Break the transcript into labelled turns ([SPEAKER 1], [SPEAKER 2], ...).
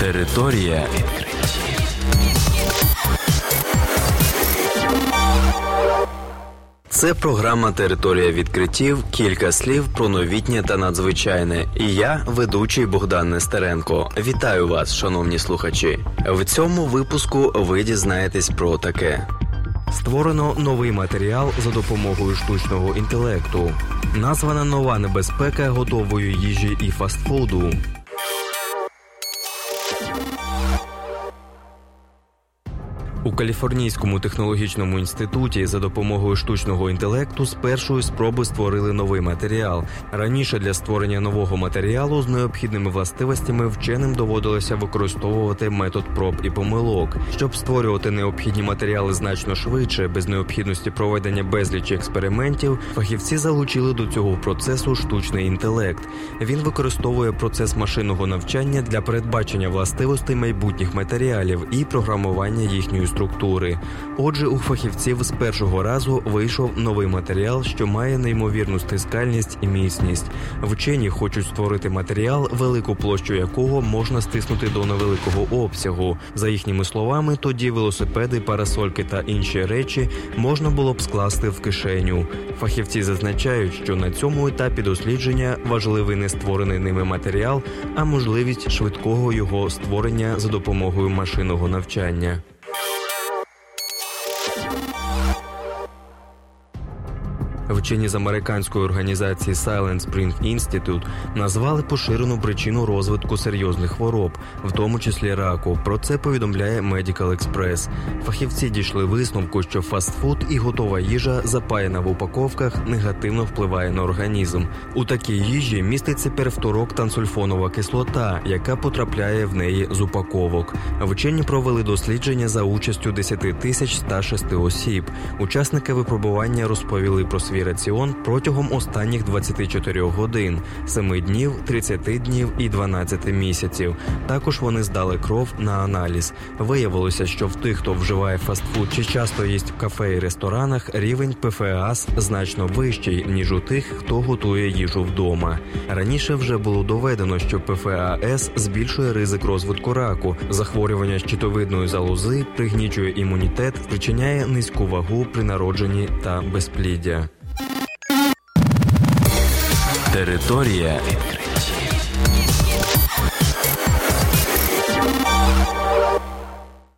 [SPEAKER 1] Територія відкриттів. Це програма Територія відкриттів. Кілька слів про новітнє та надзвичайне. І я, ведучий Богдан Нестеренко. Вітаю вас, шановні слухачі. В цьому випуску ви дізнаєтесь про таке. Створено новий матеріал за допомогою штучного інтелекту. Названа нова небезпека готової їжі і фастфуду. У Каліфорнійському технологічному інституті за допомогою штучного інтелекту з першої спроби створили новий матеріал. Раніше для створення нового матеріалу з необхідними властивостями вченим доводилося використовувати метод проб і помилок. Щоб створювати необхідні матеріали значно швидше, без необхідності проведення безлічі експериментів, фахівці залучили до цього процесу штучний інтелект. Він використовує процес машинного навчання для передбачення властивостей майбутніх матеріалів і програмування їхньої структури. Отже, у фахівців з першого разу вийшов новий матеріал, що має неймовірну стискальність і міцність. Вчені хочуть створити матеріал, велику площу якого можна стиснути до невеликого обсягу. За їхніми словами, тоді велосипеди, парасольки та інші речі можна було б скласти в кишеню. Фахівці зазначають, що на цьому етапі дослідження важливий не створений ними матеріал, а можливість швидкого його створення за допомогою машинного навчання. Вчені з американської організації Silent Spring Institute назвали поширену причину розвитку серйозних хвороб, в тому числі раку. Про це повідомляє Medical Express. Фахівці дійшли висновку, що фастфуд і готова їжа, запаяна в упаковках, негативно впливає на організм. У такій їжі міститься перфторок та сульфонова кислота, яка потрапляє в неї з упаковок. Вчені провели дослідження за участю 10 тисяч 106 осіб. Учасники випробування розповіли про свій раціон протягом останніх 24 годин, 7 днів, 30 днів і 12 місяців. Також вони здали кров на аналіз. Виявилося, що в тих, хто вживає фастфуд чи часто їсть в кафе і ресторанах, рівень ПФАС значно вищий ніж у тих, хто готує їжу вдома. Раніше вже було доведено, що ПФАС збільшує ризик розвитку раку, захворювання щитовидної залози, пригнічує імунітет, спричиняє низьку вагу при народженні та безпліддя. Територія відкриттів.